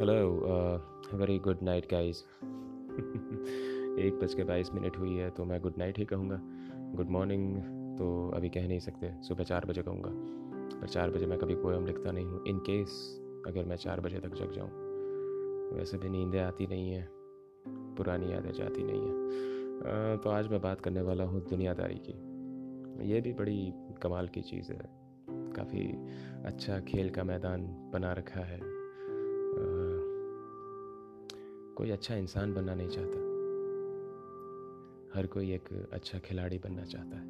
Hello very good night guys एक बज के बाईस मिनट हुई है तो मैं गुड नाइट ही कहूँगा। गुड मॉर्निंग तो अभी कह नहीं सकते। सुबह चार बजे कहूँगा, पर चार बजे मैं कभी पोएम लिखता नहीं हूँ। इन केस अगर मैं चार बजे तक जग जाऊँ, वैसे भी नींदें आती नहीं हैं, पुरानी यादें जाती नहीं हैं। तो आज मैं बात करने वाला हूँ दुनियादारी की। ये भी बड़ी कमाल की चीज़ है। काफ़ी अच्छा खेल का मैदान बना रखा है। कोई अच्छा इंसान बनना नहीं चाहता। हर कोई एक अच्छा खिलाड़ी बनना चाहता है।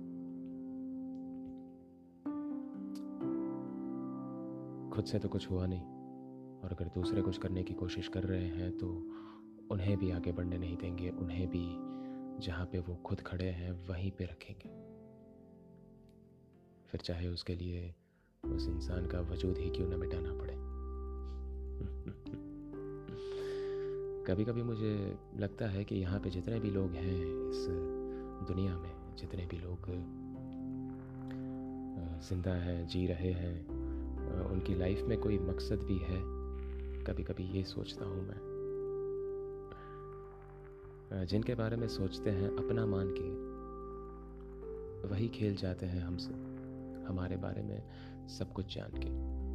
खुद से तो कुछ हुआ नहीं। और अगर दूसरे कुछ करने की कोशिश कर रहे हैं तो उन्हें भी आगे बढ़ने नहीं देंगे। उन्हें भी जहाँ पे वो खुद खड़े हैं, वहीं पे रखेंगे। फिर चाहे उसके लिए उस इंसान का वजूद ही क्यों न मिटाना पड़े। कभी कभी मुझे लगता है कि यहाँ पे जितने भी लोग हैं इस दुनिया में, जितने भी लोग ज़िंदा हैं, जी रहे हैं उनकी लाइफ में कोई मकसद भी है कभी कभी ये सोचता हूँ मैं। जिनके बारे में सोचते हैं अपना मान के, वही खेल जाते हैं हमसे, हमारे बारे में सब कुछ जान के।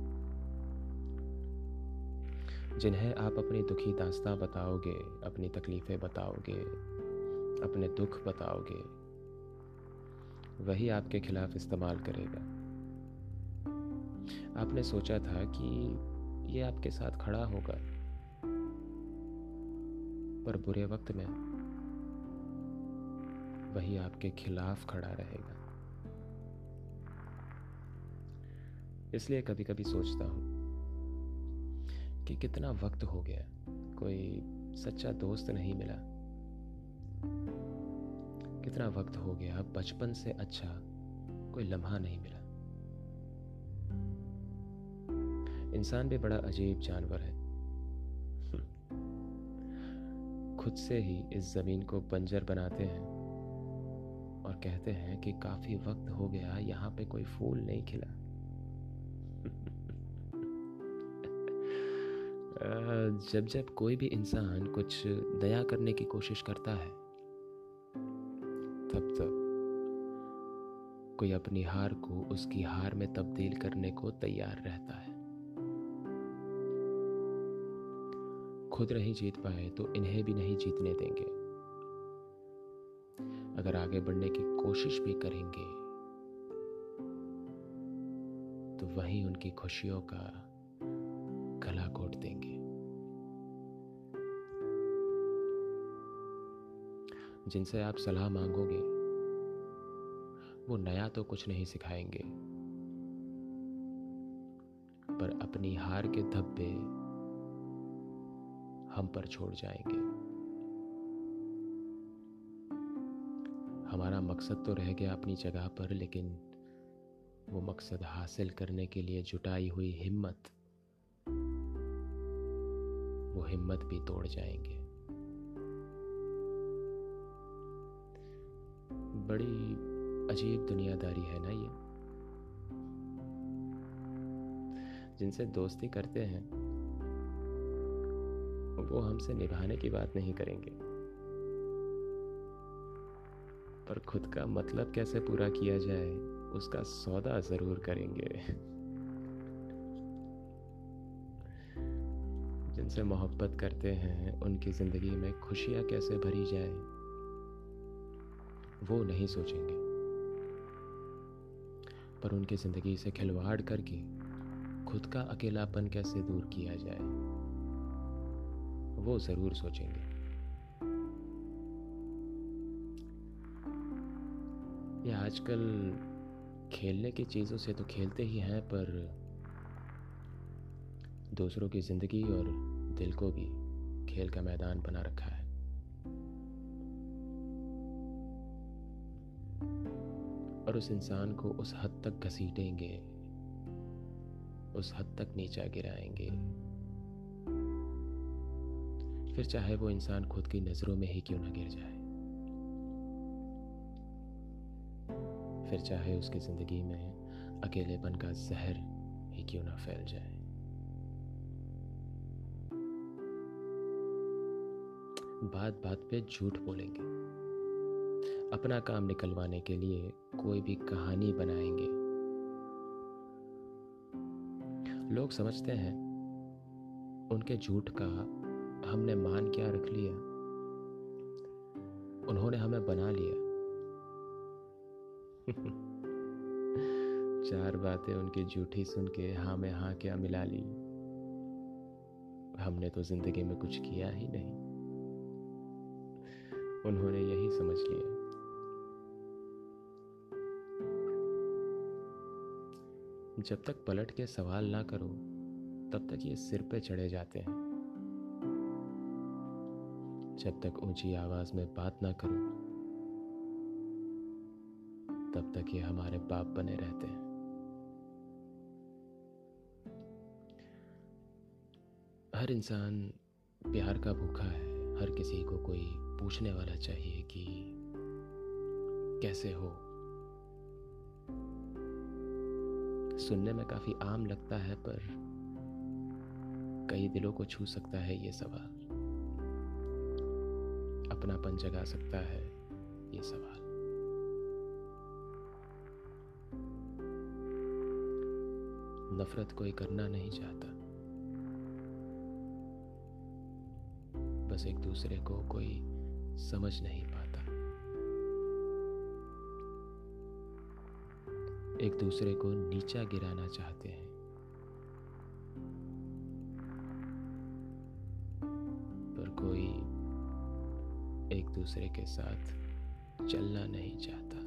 जिन्हें आप अपनी दुखी दास्ता बताओगे, अपनी तकलीफ़ें बताओगे, अपने दुख बताओगे, वही आपके खिलाफ इस्तेमाल करेगा। आपने सोचा था कि ये आपके साथ खड़ा होगा, पर बुरे वक्त में वही आपके खिलाफ खड़ा रहेगा। इसलिए कभी कभी सोचता हूँ कि कितना वक्त हो गया, कोई सच्चा दोस्त नहीं मिला। कितना वक्त हो गया बचपन से अच्छा कोई लम्हा नहीं मिला। इंसान भी बड़ा अजीब जानवर है। खुद से ही इस ज़मीन को बंजर बनाते हैं और कहते हैं कि काफ़ी वक्त हो गया, यहाँ पे कोई फूल नहीं खिला। जब जब कोई भी इंसान कुछ दया करने की कोशिश करता है, तब तब कोई अपनी हार को उसकी हार में तब्दील करने को तैयार रहता है। खुद नहीं जीत पाए तो इन्हें भी नहीं जीतने देंगे। अगर आगे बढ़ने की कोशिश भी करेंगे तो वहीं उनकी खुशियों का गला घोट देंगे। जिनसे आप सलाह मांगोगे, वो नया तो कुछ नहीं सिखाएँगे। पर अपनी हार के धब्बे हम पर छोड़ जाएँगे। हमारा मकसद तो रह गया अपनी जगह पर, लेकिन वो मकसद हासिल करने के लिए जुटाई हुई हिम्मत वो हिम्मत भी तोड़ जाएँगे। बड़ी अजीब दुनियादारी है ना ये। जिनसे दोस्ती करते हैं, वो हमसे निभाने की बात नहीं करेंगे। पर खुद का मतलब कैसे पूरा किया जाए, उसका सौदा ज़रूर करेंगे। जिनसे मोहब्बत करते हैं, उनकी ज़िंदगी में खुशियाँ कैसे भरी जाए, वो नहीं सोचेंगे। पर उनकी ज़िंदगी से खिलवाड़ करके खुद का अकेलापन कैसे दूर किया जाए, वो ज़रूर सोचेंगे। ये आजकल खेलने की चीज़ों से तो खेलते ही हैं, पर दूसरों की ज़िंदगी और दिल को भी खेल का मैदान बना रखा है। और उस इंसान को उस हद तक घसीटेंगे, उस हद तक नीचा गिराएँगे। फिर चाहे वो इंसान खुद की नज़रों में ही क्यों ना गिर जाए। फिर चाहे उसकी ज़िंदगी में अकेलेपन का जहर ही क्यों ना फैल जाए। बात बात पे झूठ बोलेंगे। अपना काम निकलवाने के लिए कोई भी कहानी बनाएँगे। लोग समझते हैं, उनके झूठ का हमने मान क्या रख लिया? उन्होंने हमें बना लिया। चार बातें उनकी झूठी सुन के हाँ में हाँ क्या मिला ली? हमने तो ज़िंदगी में कुछ किया ही नहीं। उन्होंने यही समझ लिया। जब तक पलट के सवाल ना करो, तब तक ये सिर पे चढ़े जाते हैं। जब तक ऊँची आवाज़ में बात ना करो, तब तक ये हमारे बाप बने रहते हैं। हर इंसान प्यार का भूखा है, हर किसी को कोई पूछने वाला चाहिए कि कैसे हो? सुनने में काफ़ी आम लगता है, पर कई दिलों को छू सकता है ये सवाल। अपनापन जगा सकता है ये सवाल। नफरत कोई करना नहीं चाहता। बस एक दूसरे को कोई समझ नहीं पाता। एक दूसरे को नीचा गिराना चाहते हैं। पर कोई एक दूसरे के साथ चलना नहीं चाहता।